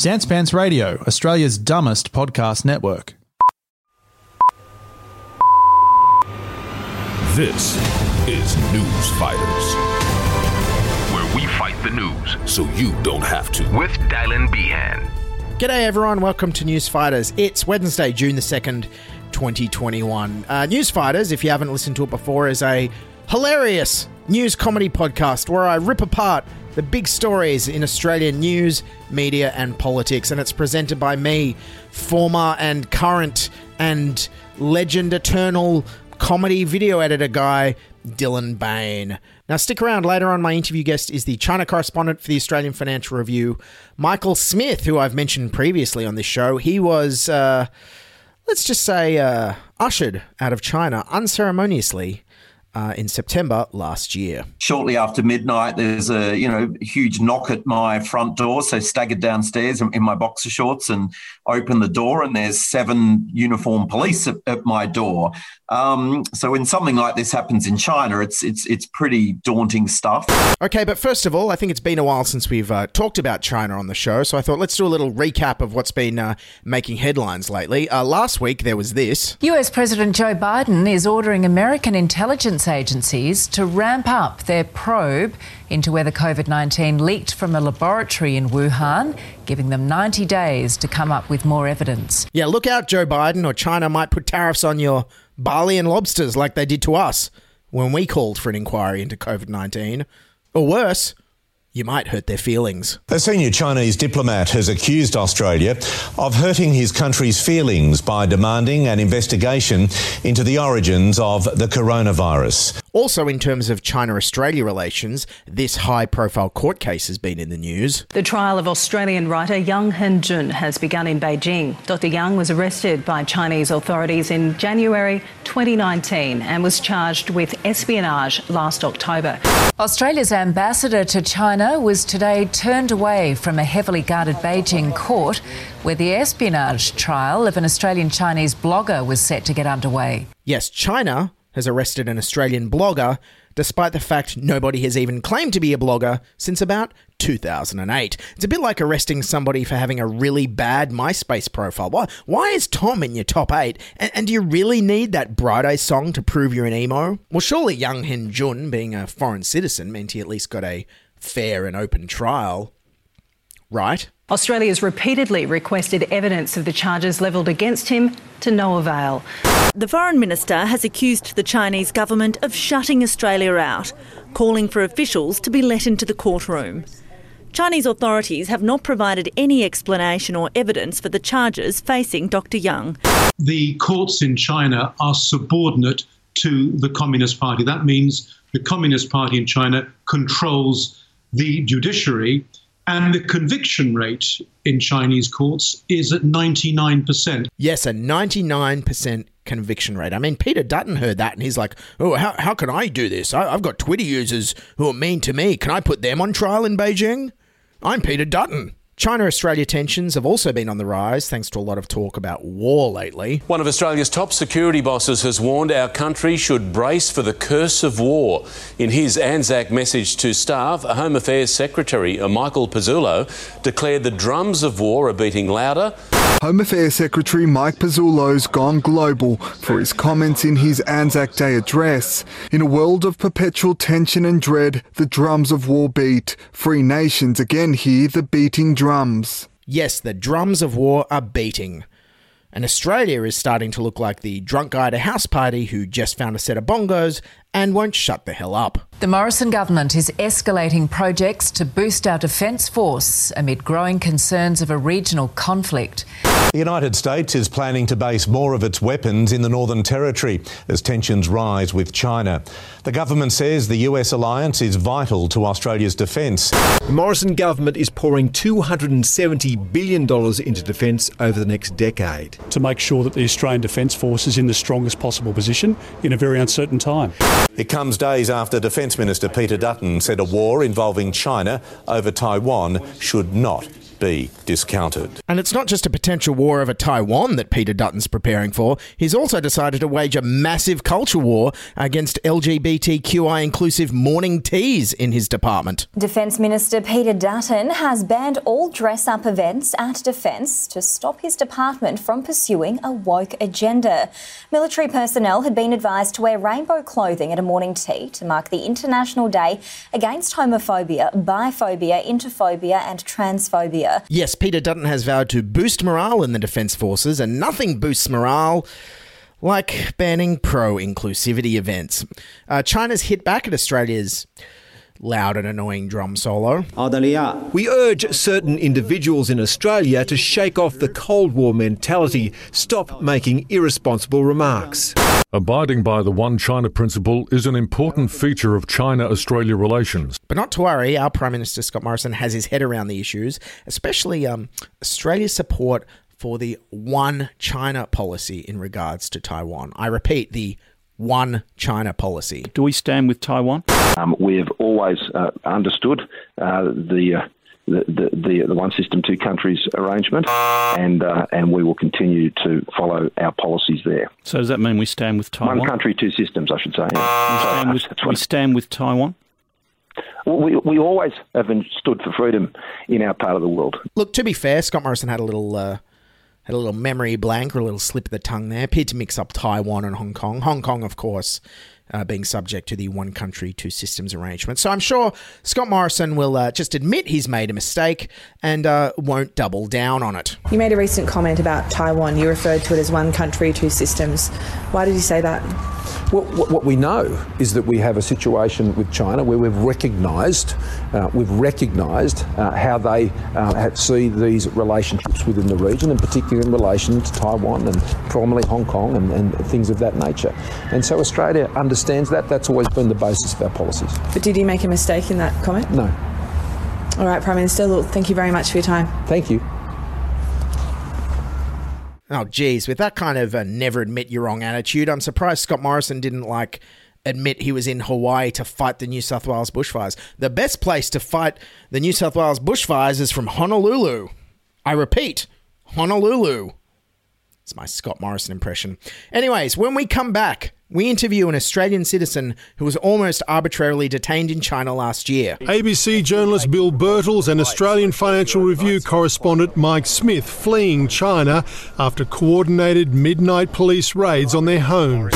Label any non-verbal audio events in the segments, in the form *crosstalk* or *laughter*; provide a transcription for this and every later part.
Sanspants Radio, Australia's dumbest podcast network. This is News Fighters, where we fight the news so you don't have to. With Dylan Behan. G'day, everyone. Welcome to News Fighters. It's Wednesday, June the 2nd, 2021. Uh, News Fighters, if you haven't listened to it before, is a hilarious news comedy podcast where I rip apart the big stories in Australian news, media, and politics. And it's presented by me, former and current and legend eternal comedy video editor guy, Dylan Behan. Now, stick around. Later on, my interview guest is the China correspondent for the Australian Financial Review, Michael Smith, who I've mentioned previously on this show. He was, uh, let's just say, uh, ushered out of China unceremoniously uh, in September last year. shortly after midnight, there's a you know huge knock at my front door. So staggered downstairs in, in my boxer shorts and open the door, and there's seven uniformed police at, at my door. Um, so when something like this happens in China, it's it's it's pretty daunting stuff. Okay, but first of all, I think it's been a while since we've uh, talked about China on the show, so I thought let's do a little recap of what's been uh, making headlines lately. Uh, last week there was this. US President Joe Biden is ordering American intelligence agencies to ramp up their probe into whether COVID 19 leaked from a laboratory in Wuhan, giving them 90 days to come up with more evidence. Yeah, look out, Joe Biden, or China might put tariffs on your barley and lobsters like they did to us when we called for an inquiry into COVID 19. Or worse, you might hurt their feelings. A senior Chinese diplomat has accused Australia of hurting his country's feelings by demanding an investigation into the origins of the coronavirus. Also, in terms of China Australia relations, this high profile court case has been in the news. The trial of Australian writer Yang Hengjun has begun in Beijing. Dr. Yang was arrested by Chinese authorities in January 2019 and was charged with espionage last October. Australia's ambassador to China was today turned away from a heavily guarded Beijing court where the espionage trial of an Australian Chinese blogger was set to get underway. Yes, China has arrested an Australian blogger, despite the fact nobody has even claimed to be a blogger since about 2008. It's a bit like arresting somebody for having a really bad MySpace profile. Why, why is Tom in your top eight? And, and do you really need that Bright Eye song to prove you're an emo? Well, surely Yang Hengjun, being a foreign citizen, meant he at least got a fair and open trial. Right? Australia's repeatedly requested evidence of the charges levelled against him to no avail. The Foreign Minister has accused the Chinese government of shutting Australia out, calling for officials to be let into the courtroom. Chinese authorities have not provided any explanation or evidence for the charges facing Dr. Young. The courts in China are subordinate to the Communist Party. That means the Communist Party in China controls the judiciary, and the conviction rate in Chinese courts is at 99%. Yes, a 99% conviction rate. I mean, Peter Dutton heard that and he's like, oh, how, how can I do this? I, I've got Twitter users who are mean to me. Can I put them on trial in Beijing? I'm Peter Dutton. China Australia tensions have also been on the rise thanks to a lot of talk about war lately. One of Australia's top security bosses has warned our country should brace for the curse of war. In his Anzac message to staff, Home Affairs Secretary uh, Michael Pezzullo declared the drums of war are beating louder. Home Affairs Secretary Mike Pezzullo's gone global for his comments in his Anzac Day address. In a world of perpetual tension and dread, the drums of war beat. Free nations again hear the beating drums. Yes, the drums of war are beating. And Australia is starting to look like the drunk guy at a house party who just found a set of bongos and won't shut the hell up. The Morrison government is escalating projects to boost our defence force amid growing concerns of a regional conflict. The United States is planning to base more of its weapons in the Northern Territory as tensions rise with China. The government says the US alliance is vital to Australia's defence. The Morrison government is pouring $270 billion into defence over the next decade. To make sure that the Australian Defence Force is in the strongest possible position in a very uncertain time. It comes days after Defence Minister Peter Dutton said a war involving China over Taiwan should not be discounted. And it's not just a potential war over Taiwan that Peter Dutton's preparing for. He's also decided to wage a massive culture war against LGBTQI inclusive morning teas in his department. Defence Minister Peter Dutton has banned all dress up events at Defence to stop his department from pursuing a woke agenda. Military personnel had been advised to wear rainbow clothing at a morning tea to mark the International Day against homophobia, biphobia, interphobia, and transphobia. Yes, Peter Dutton has vowed to boost morale in the Defence Forces, and nothing boosts morale like banning pro inclusivity events. Uh, China's hit back at Australia's loud and annoying drum solo. We urge certain individuals in Australia to shake off the Cold War mentality, stop making irresponsible remarks. Abiding by the One China principle is an important feature of China Australia relations. But not to worry, our Prime Minister Scott Morrison has his head around the issues, especially um, Australia's support for the One China policy in regards to Taiwan. I repeat, the One China policy. Do we stand with Taiwan? Um, we have always uh, understood uh, the. Uh, the, the, the, the one system, two countries arrangement, and uh, and we will continue to follow our policies there. So does that mean we stand with Taiwan? One country, two systems, I should say. We stand with, we stand with Taiwan. We, we always have been stood for freedom in our part of the world. Look, to be fair, Scott Morrison had a little uh, had a little memory blank or a little slip of the tongue there. Appeared to mix up Taiwan and Hong Kong. Hong Kong, of course, uh, being subject to the one country, two systems arrangement. So I'm sure Scott Morrison will uh, just admit he's made a mistake and uh, won't double down on it. You made a recent comment about Taiwan. You referred to it as one country, two systems. Why did you say that? Well, what we know is that we have a situation with China where we've recognised, uh, we've recognised uh, how they uh, see these relationships within the region, and particularly in relation to Taiwan and primarily Hong Kong and, and things of that nature. And so Australia understands that. That's always been the basis of our policies. But did he make a mistake in that comment? No. All right, Prime Minister. Look, thank you very much for your time. Thank you. Oh, geez, with that kind of uh, never admit you're wrong attitude, I'm surprised Scott Morrison didn't like admit he was in Hawaii to fight the New South Wales bushfires. The best place to fight the New South Wales bushfires is from Honolulu. I repeat, Honolulu. It's my Scott Morrison impression. Anyways, when we come back, we interview an Australian citizen who was almost arbitrarily detained in China last year. ABC journalist Bill Birtles and Australian Financial Review correspondent Mike Smith fleeing China after coordinated midnight police raids on their homes.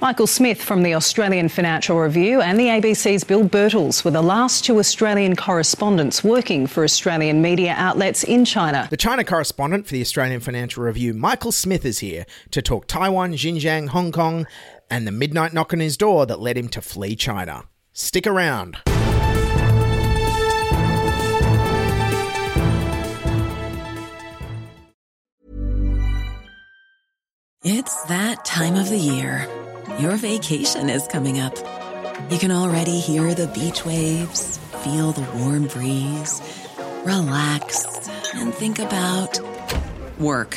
Michael Smith from the Australian Financial Review and the ABC's Bill Birtles were the last two Australian correspondents working for Australian media outlets in China. The China correspondent for the Australian Financial Review, Michael Smith, is here to talk Taiwan, Xinjiang, Hong Kong, and the midnight knock on his door that led him to flee China. Stick around. It's that time of the year. Your vacation is coming up. You can already hear the beach waves, feel the warm breeze, relax, and think about work.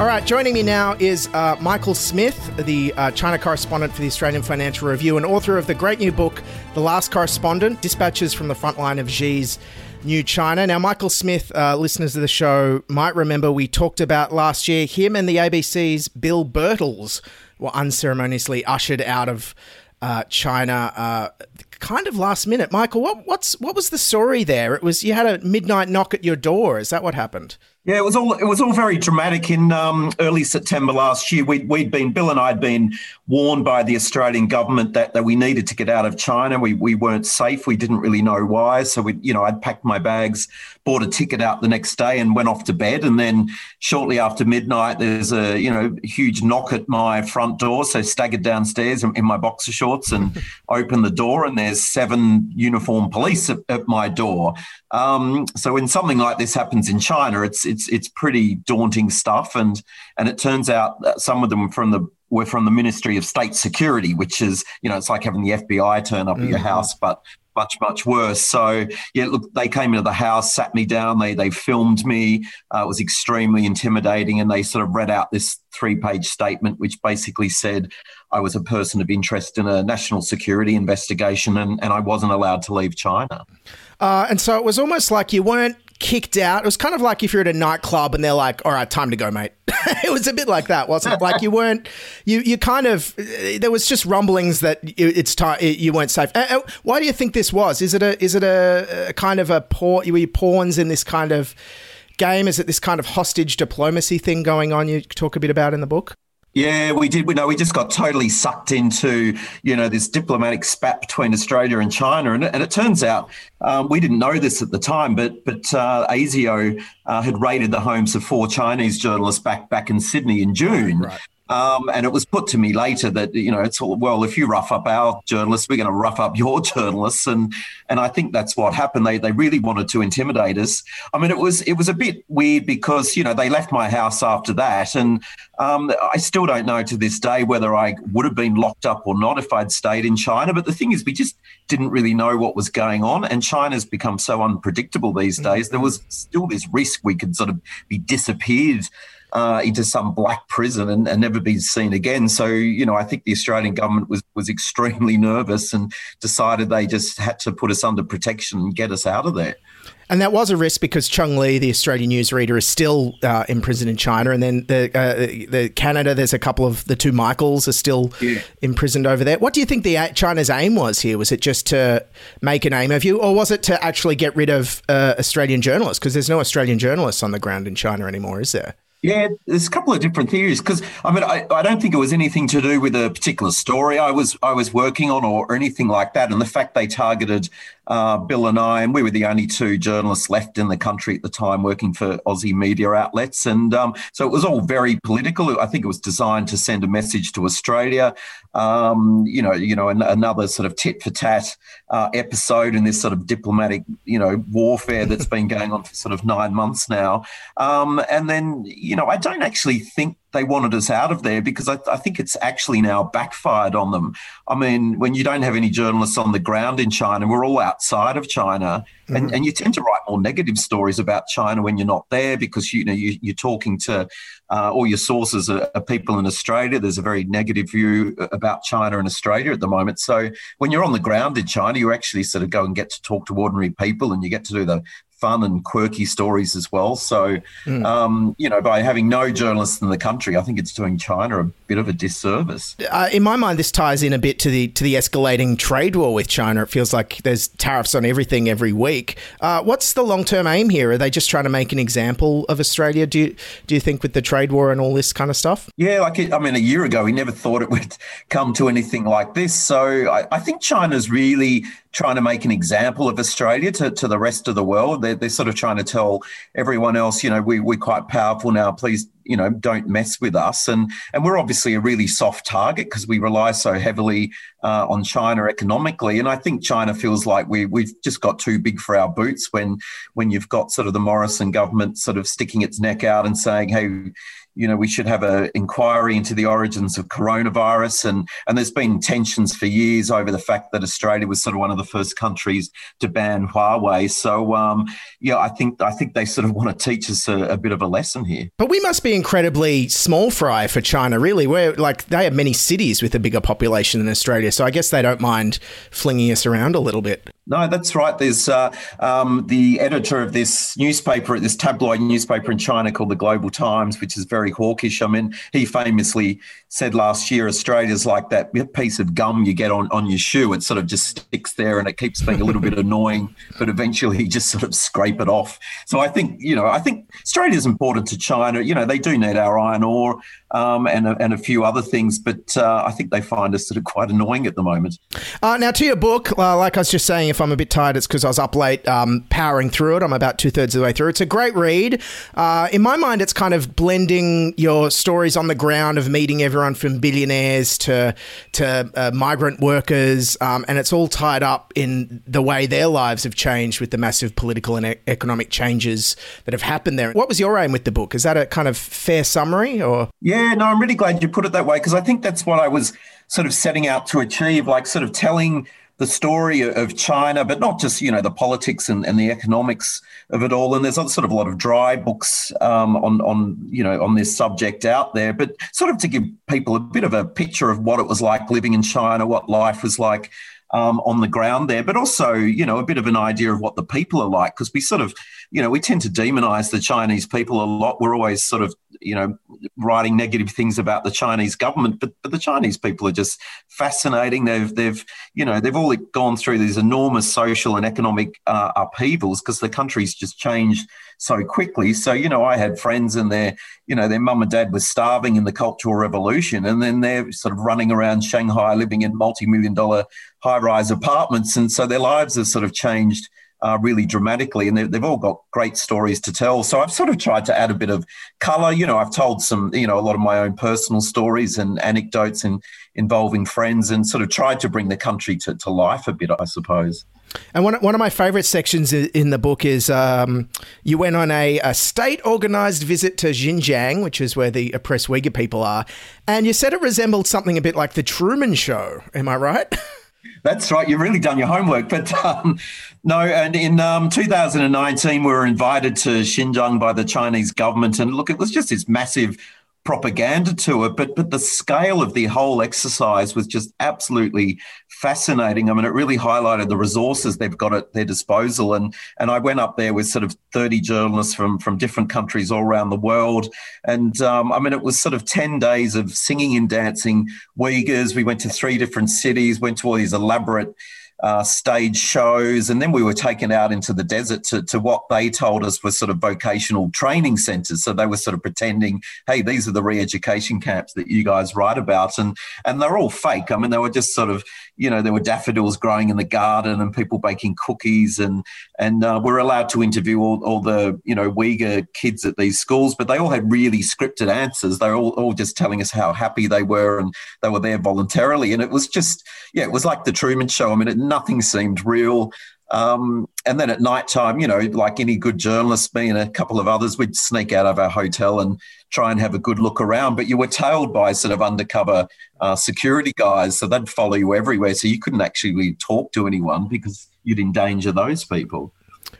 All right, joining me now is uh, Michael Smith, the uh, China correspondent for the Australian Financial Review and author of the great new book, The Last Correspondent Dispatches from the Front Line of Xi's New China. Now, Michael Smith, uh, listeners of the show might remember we talked about last year him and the ABC's Bill Birtles were unceremoniously ushered out of uh, China. Uh, kind of last minute, Michael. What what's what was the story there? It was you had a midnight knock at your door. Is that what happened? Yeah, it was all it was all very dramatic. In um, early September last year, we'd, we'd been Bill and I'd been warned by the Australian government that, that we needed to get out of China. We we weren't safe. We didn't really know why. So we, you know, I'd packed my bags, bought a ticket out the next day, and went off to bed. And then shortly after midnight, there's a you know huge knock at my front door. So staggered downstairs in, in my boxer shorts and *laughs* opened the door, and there's seven uniformed police at, at my door. Um, so when something like this happens in China, it's it's it's pretty daunting stuff, and and it turns out that some of them from the were from the Ministry of State Security, which is you know it's like having the FBI turn up at your house, but much much worse. So yeah, look, they came into the house, sat me down, they they filmed me. Uh, it was extremely intimidating, and they sort of read out this three page statement, which basically said I was a person of interest in a national security investigation, and and I wasn't allowed to leave China. Uh, and so it was almost like you weren't kicked out. It was kind of like if you're at a nightclub and they're like, "All right, time to go, mate." *laughs* it was a bit like that, wasn't it? Like you weren't, you you kind of there was just rumblings that it's time you weren't safe. Uh, uh, why do you think this was? Is it a is it a, a kind of a pawn? Were you pawns in this kind of game? Is it this kind of hostage diplomacy thing going on? You talk a bit about in the book. Yeah, we did. We know we just got totally sucked into you know this diplomatic spat between Australia and China, and, and it turns out um, we didn't know this at the time, but but uh, ASIO uh, had raided the homes of four Chinese journalists back back in Sydney in June. Right. Um, and it was put to me later that you know it's all well if you rough up our journalists we're going to rough up your *laughs* journalists. And and I think that's what happened. They they really wanted to intimidate us. I mean it was it was a bit weird because you know they left my house after that. And um, I still don't know to this day whether I would have been locked up or not if I'd stayed in China. But the thing is we just didn't really know what was going on. And China's become so unpredictable these days. There was still this risk we could sort of be disappeared uh, into some black prison and, and, never be seen again. So, you know, I think the Australian government was, was extremely *laughs* nervous and decided they just had to put us under protection and get us out of there. And that was a risk because Cheng Lei, the Australian newsreader, is still uh, imprisoned in China, and then the uh, the Canada. There's a couple of the two Michaels are still yeah. imprisoned over there. What do you think the China's aim was here? Was it just to make a name of you, or was it to actually get rid of uh, Australian journalists? Because there's no Australian journalists on the ground in China anymore, is there? Yeah, there's a couple of different theories because I mean I, I don't think it was anything to do with a particular story I was I was working on or, or anything like that. And the fact they targeted uh, Bill and I, and we were the only two journalists left in the country at the time working for Aussie media outlets, and um, so it was all very political. I think it was designed to send a message to Australia. Um, you know, you know, an, another sort of tit for tat uh, episode in this sort of diplomatic, you know, warfare that's been going on for sort of nine months now. Um, and then, you know, I don't actually think they wanted us out of there because I, I, think it's actually now backfired on them. I mean, when you don't have any journalists on the ground in China, we're all outside of China, mm-hmm. and, and you tend to write more negative stories about China when you're not there because you know you, are talking to uh, all your sources are, are, people in Australia. There's a very negative view about China and Australia at the moment. So when you're on the ground in China, you actually sort of go and get to talk to ordinary people, and you get to do the fun and quirky stories as well. So, mm. um, you know, by having no journalists in the country, I think it's doing China a bit of a disservice. Uh, in my mind, this ties in a bit to the to the escalating trade war with China. It feels like there's tariffs on everything every week. Uh, what's the long term aim here? Are they just trying to make an example of Australia? Do you do you think with the trade war and all this kind of stuff? Yeah, like I mean, a year ago, we never thought it would come to anything like this. So I, I think China's really trying to make an example of Australia to, to the rest of the world. They're, they're sort of trying to tell everyone else, you know, we, we're quite powerful now. Please, you know, don't mess with us. And, and we're obviously a really soft target because we rely so heavily uh, on China economically. And I think China feels like we, we've just got too big for our boots when, when you've got sort of the Morrison government sort of sticking its neck out and saying, hey, you know, we should have an inquiry into the origins of coronavirus. And, and there's been tensions for years over the fact that Australia was sort of one of the first countries to ban Huawei. So, um, yeah, I think I think they sort of want to teach us a, a, bit of a lesson here. But we must be incredibly small fry for China, really. We're like they have many cities with a bigger population than Australia, so I guess they don't mind flinging us around a little bit. No, that's right. There's uh, um, the editor of this newspaper, this tabloid newspaper in China called the Global Times, which is very hawkish. I mean, he famously said last year Australia's like that piece of gum you get on, on your shoe. It sort of just sticks there and it keeps being a little bit annoying, but eventually you just sort of scrape it off. So I think, you know, I think Australia is important to China. You know, they do need our iron ore um, and, a, and a few other things, but uh, I think they find us sort of quite annoying at the moment. Uh, now, to your book, uh, like I was just saying, if I'm a bit tired, it's because I was up late um, powering through it. I'm about two thirds of the way through. It's a great read. Uh, in my mind, it's kind of blending your stories on the ground of meeting everyone from billionaires to to uh, migrant workers, um, and it's all tied up in the way their lives have changed with the massive political and e- economic changes that have happened there. What was your aim with the book? Is that a kind of fair summary, or yeah, no, I'm really glad you put it that way because I think that's what I was sort of setting out to achieve, like sort of telling the story of China, but not just you know the politics and, and the economics of it all. And there's sort of a lot of dry books um, on on you know on this subject out there, but sort of to give people a bit of a picture of what it was like living in China, what life was like um, on the ground there, but also, you know, a bit of an idea of what the people are like because we sort of, you know, we tend to demonize the Chinese people a lot. We're always sort of, you know, writing negative things about the Chinese government, but, but the Chinese people are just fascinating. They've, they've, you know, they've all gone through these enormous social and economic uh, upheavals because the country's just changed so quickly. So, you know, I had friends and their, you know, their mum and dad was starving in the Cultural Revolution, and then they're sort of running around Shanghai living in multi million dollar high rise apartments. And so their lives have sort of changed. Uh, really dramatically, and they've all got great stories to tell. So I've sort of tried to add a bit of color. You know, I've told some, you know, a lot of my own personal stories and anecdotes and involving friends, and sort of tried to bring the country to, to life a bit, I suppose. And one, one of my favorite sections in the book is um, you went on a, a state organized visit to Xinjiang, which is where the oppressed Uyghur people are, and you said it resembled something a bit like the Truman Show. Am I right? *laughs* That's right. You've really done your homework. But um, no, and in um, 2019, we were invited to Xinjiang by the Chinese government. And look, it was just this massive propaganda to it, but but the scale of the whole exercise was just absolutely fascinating. I mean, it really highlighted the resources they've got at their disposal. And and I went up there with sort of 30 journalists from from different countries all around the world. And um, I mean, it was sort of 10 days of singing and dancing Uyghurs. We went to three different cities, went to all these elaborate uh, stage shows. And then we were taken out into the desert to, to what they told us was sort of vocational training centers. So they were sort of pretending, hey, these are the re education camps that you guys write about. And, and they're all fake. I mean, they were just sort of, you know, there were daffodils growing in the garden and people baking cookies. And, and uh, we're allowed to interview all, all the, you know, Uyghur kids at these schools, but they all had really scripted answers. They were all, all just telling us how happy they were and they were there voluntarily. And it was just, yeah, it was like the Truman Show. I mean, it nothing seemed real. Um, and then at night time, you know, like any good journalist, me and a couple of others, we'd sneak out of our hotel and try and have a good look around. But you were tailed by sort of undercover uh, security guys, so they'd follow you everywhere. So you couldn't actually talk to anyone because you'd endanger those people.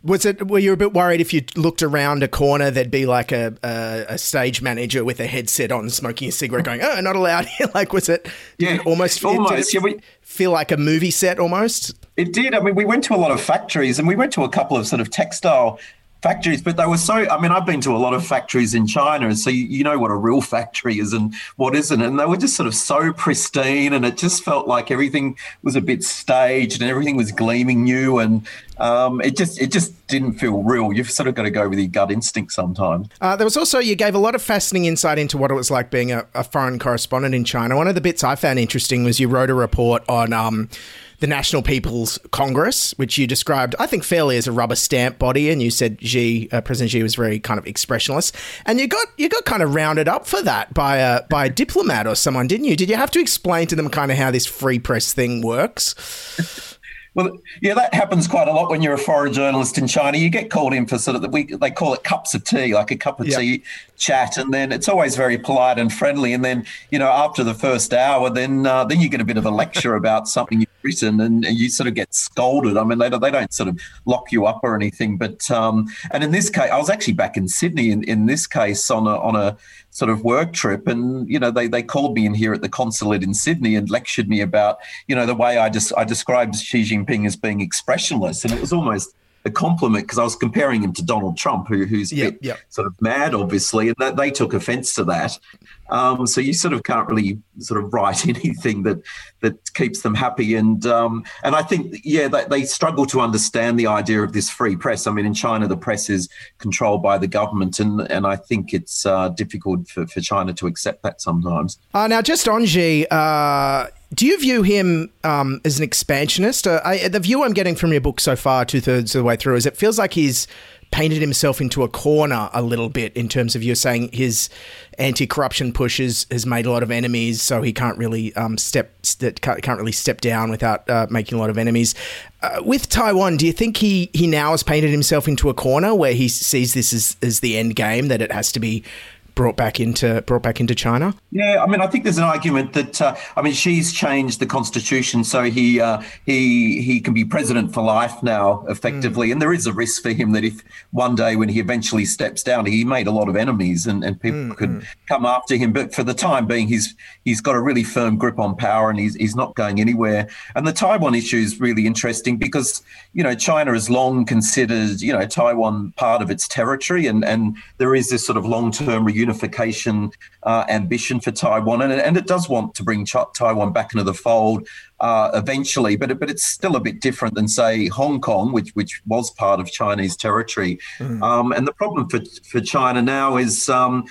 Was it? Were you a bit worried if you looked around a corner, there'd be like a, a, a stage manager with a headset on, smoking a cigarette, going, "Oh, not allowed here." *laughs* like, was it? Yeah, almost. almost. Did it yeah, we, feel like a movie set almost. It did. I mean, we went to a lot of factories, and we went to a couple of sort of textile factories, but they were so. I mean, I've been to a lot of factories in China, and so you, you, know what a real factory is and what isn't. And they were just sort of so pristine, and it just felt like everything was a bit staged and everything was gleaming new, and um, it just it just didn't feel real. You've sort of got to go with your gut instinct sometimes. Uh, there was also you gave a lot of fascinating insight into what it was like being a, a foreign correspondent in China. One of the bits I found interesting was you wrote a report on. Um, the National People's Congress, which you described, I think, fairly as a rubber stamp body, and you said Xi, uh, President Xi, was very kind of expressionless, and you got you got kind of rounded up for that by a by a diplomat or someone, didn't you? Did you have to explain to them kind of how this free press thing works? *laughs* Well, yeah, that happens quite a lot when you're a foreign journalist in China. You get called in for sort of the, we they call it cups of tea, like a cup of yep. tea chat, and then it's always very polite and friendly. And then you know after the first hour, then uh, then you get a bit of a lecture about something you've written, and, you sort of get scolded. I mean, they they don't sort of lock you up or anything, but um, and in this case, I was actually back in Sydney. In, in this case, on a on a sort of work trip and you know they, they called me in here at the consulate in Sydney and lectured me about you know the way I just I described Xi Jinping as being expressionless and it was almost a compliment because I was comparing him to Donald Trump, who, who's bit yep. sort of mad, obviously, and that, they took offence to that. Um, so you sort of can't really sort of write *laughs* anything that that keeps them happy. And um, and I think yeah, they, they, struggle to understand the idea of this free press. I mean, in China, the press is controlled by the government, and and I think it's uh, difficult for, for China to accept that sometimes. Uh, now, just on Xi. Uh do you view him um, as an expansionist? Uh, I, the view I'm getting from your book so far, two thirds of the way through, is it feels like he's painted himself into a corner a little bit in terms of you're saying his anti-corruption pushes has made a lot of enemies, so he can't really um, step can't really step down without uh, making a lot of enemies. Uh, with Taiwan, do you think he he now has painted himself into a corner where he sees this as, as the end game that it has to be brought back into brought back into China? Yeah, I mean, I think there's an argument that uh, I mean, Xi's changed the constitution, so he uh, he he can be president for life now, effectively. Mm. And there is a risk for him that if one day when he eventually steps down, he made a lot of enemies, and, and people mm, could mm. come after him. But for the time being, he's he's got a really firm grip on power, and he's he's not going anywhere. And the Taiwan issue is really interesting because you know China has long considered you know Taiwan part of its territory, and and there is this sort of long term unification uh, ambition for Taiwan, and, and it does want to bring Taiwan back into the fold uh, eventually. But but it's still a bit different than say Hong Kong, which which was part of Chinese territory. Mm. Um, and the problem for for China now is. Um,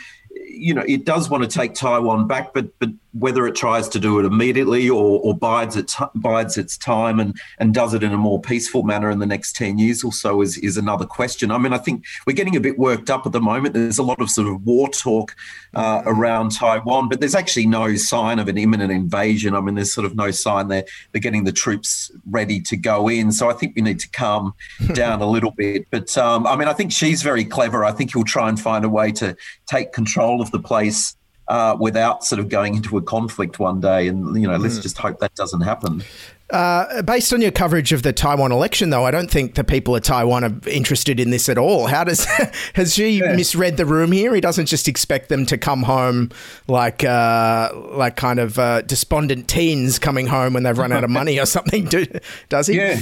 you know, it does want to take Taiwan back, but but whether it tries to do it immediately or, or bides its bides its time and and does it in a more peaceful manner in the next ten years or so is is another question. I mean, I think we're getting a bit worked up at the moment. There's a lot of sort of war talk uh, around Taiwan, but there's actually no sign of an imminent invasion. I mean, there's sort of no sign they're they're getting the troops ready to go in. So I think we need to calm *laughs* down a little bit. But um, I mean, I think Xi's very clever. I think he'll try and find a way to take control of the place uh, without sort of going into a conflict one day. And, you know, let's mm. just hope that doesn't happen. Uh, based on your coverage of the Taiwan election, though, I don't think the people of Taiwan are interested in this at all. How does *laughs* has Xi yeah. misread the room here? He doesn't just expect them to come home like uh, like kind of uh, despondent teens coming home when they've run out of money or something. Do, does he? Yeah.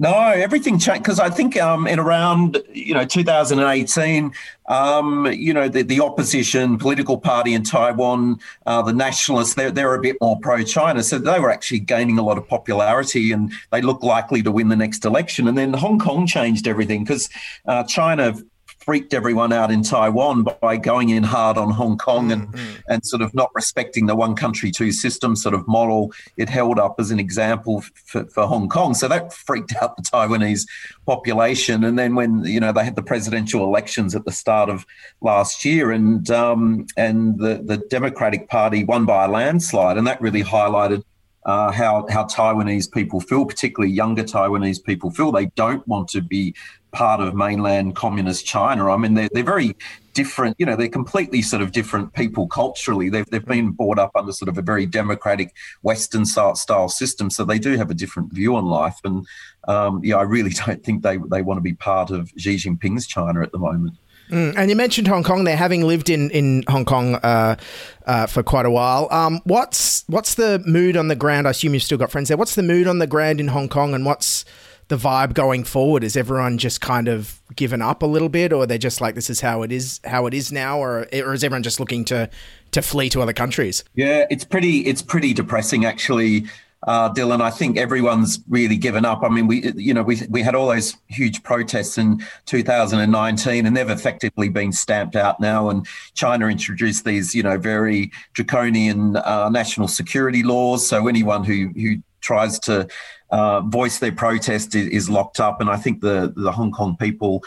No, everything changed because I think um, in around you know 2018, um, you know the, the opposition political party in Taiwan, uh, the nationalists, they're, they're a bit more pro-China, so they were actually gaining a lot of popularity and they look likely to win the next election. And then Hong Kong changed everything because uh, China freaked everyone out in Taiwan by going in hard on Hong Kong and mm-hmm. and sort of not respecting the one country two system sort of model it held up as an example for, for Hong Kong. So that freaked out the Taiwanese population. And then when you know they had the presidential elections at the start of last year, and um, and the the Democratic Party won by a landslide, and that really highlighted uh, how how Taiwanese people feel, particularly younger Taiwanese people feel. They don't want to be part of mainland communist China. I mean, they're, they're very different. You know, they're completely sort of different people culturally. They've they've been brought up under sort of a very democratic Western style system, so they do have a different view on life. And um, yeah, I really *laughs* don't think they they want to be part of Xi Jinping's China at the moment. Mm, and you mentioned Hong Kong there, having lived in in Hong Kong uh, uh, for quite a while. Um, what's what's the mood on the ground? I assume you've still got friends there. What's the mood on the ground in Hong Kong, and what's the vibe going forward? Is everyone just kind of given up a little bit, or they're just like this is how it is, how it is now, or or is everyone just looking to to flee to other countries? Yeah, it's pretty it's pretty depressing actually uh, Dylan. I think everyone's really given up. I mean, we you know we we had all those huge protests in 2019, and they've effectively been stamped out now. And China introduced these you know very draconian uh, national security laws. So anyone who who tries to uh, voice their protest is, is, locked up. And I think the the Hong Kong people.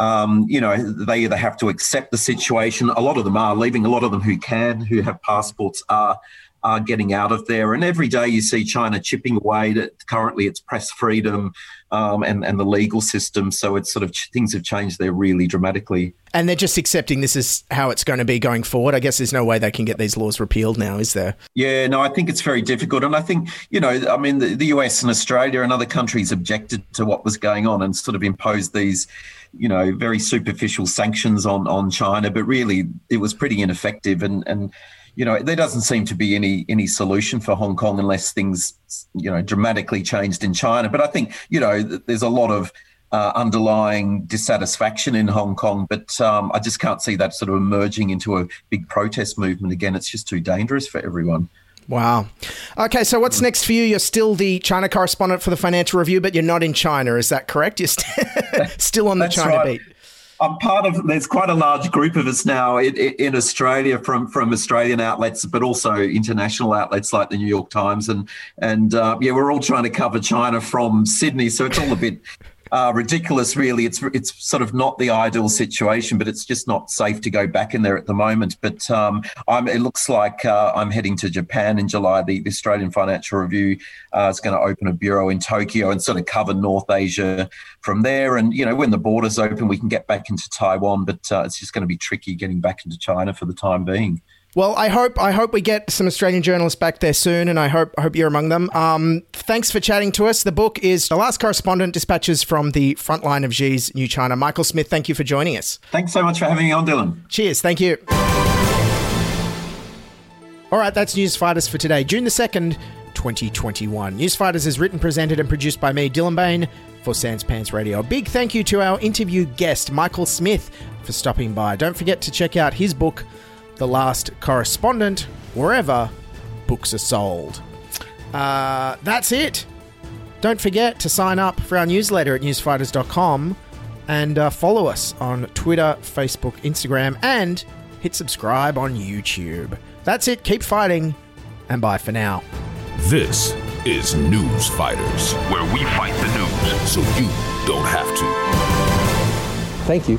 Um, you know, they either have to accept the situation. A lot of them are leaving. A lot of them who can, who have passports, are are getting out of there. And every day you see China chipping away. At, currently, it's press freedom um, and and the legal system. So it's sort of things have changed there really dramatically. And they're just accepting this is how it's going to be going forward. I guess there's no way they can get these laws repealed now, is there? Yeah, no, I think it's very difficult. And I think, you know, I mean, the, the US and Australia and other countries objected to what was going on and sort of imposed these you know very superficial sanctions on on China, but really it was pretty ineffective. And and you know, there doesn't seem to be any any solution for Hong Kong unless things, you know, dramatically changed in China. But I think, you know, there's a lot of uh, underlying dissatisfaction in Hong Kong, but um, I just can't see that sort of emerging into a big protest movement again. It's just too dangerous for everyone. Wow. Okay, so what's next for you? You're still the China correspondent for the Financial Review, but you're not in China. Is that correct? You're st- *laughs* still on the China right. beat. I'm part of. There's quite a large group of us now in, in, Australia from from Australian outlets, but also international outlets like the New York Times, and and uh, yeah, we're all trying to cover China from Sydney, so it's all a bit uh, ridiculous, really. It's it's sort of not the ideal situation, but it's just not safe to go back in there at the moment. But um, it looks like uh, I'm heading to Japan in July. The, the Australian Financial Review uh, is going to open a bureau in Tokyo and sort of cover North Asia from there. And you know, when the borders open, we can get back into Taiwan, but uh, it's just going to be tricky getting back into China for the time being. Well, I hope I hope we get some Australian journalists back there soon, and I hope I hope you're among them. Um, thanks for chatting to us. The book is The Last Correspondent: Dispatches from the Front Line of Xi's New China. Michael Smith, thank you for joining us. Thanks so much for having me on, Dylan. Cheers. Thank you. All right, that's News Fighters for today, June the second, 2021. News Fighters is written, presented, and produced by me, Dylan Behan, for Sans Pants Radio. A big thank you to our interview guest, Michael Smith, for stopping by. Don't forget to check out his book. The Last Correspondent, wherever books are sold. Uh, that's it. Don't forget to sign up for our newsletter at newsfighters.com and uh, follow us on Twitter, Facebook, Instagram, and hit subscribe on YouTube. That's it. Keep fighting, and bye for now. This is News Fighters, where we fight the news so you don't have to. Thank you.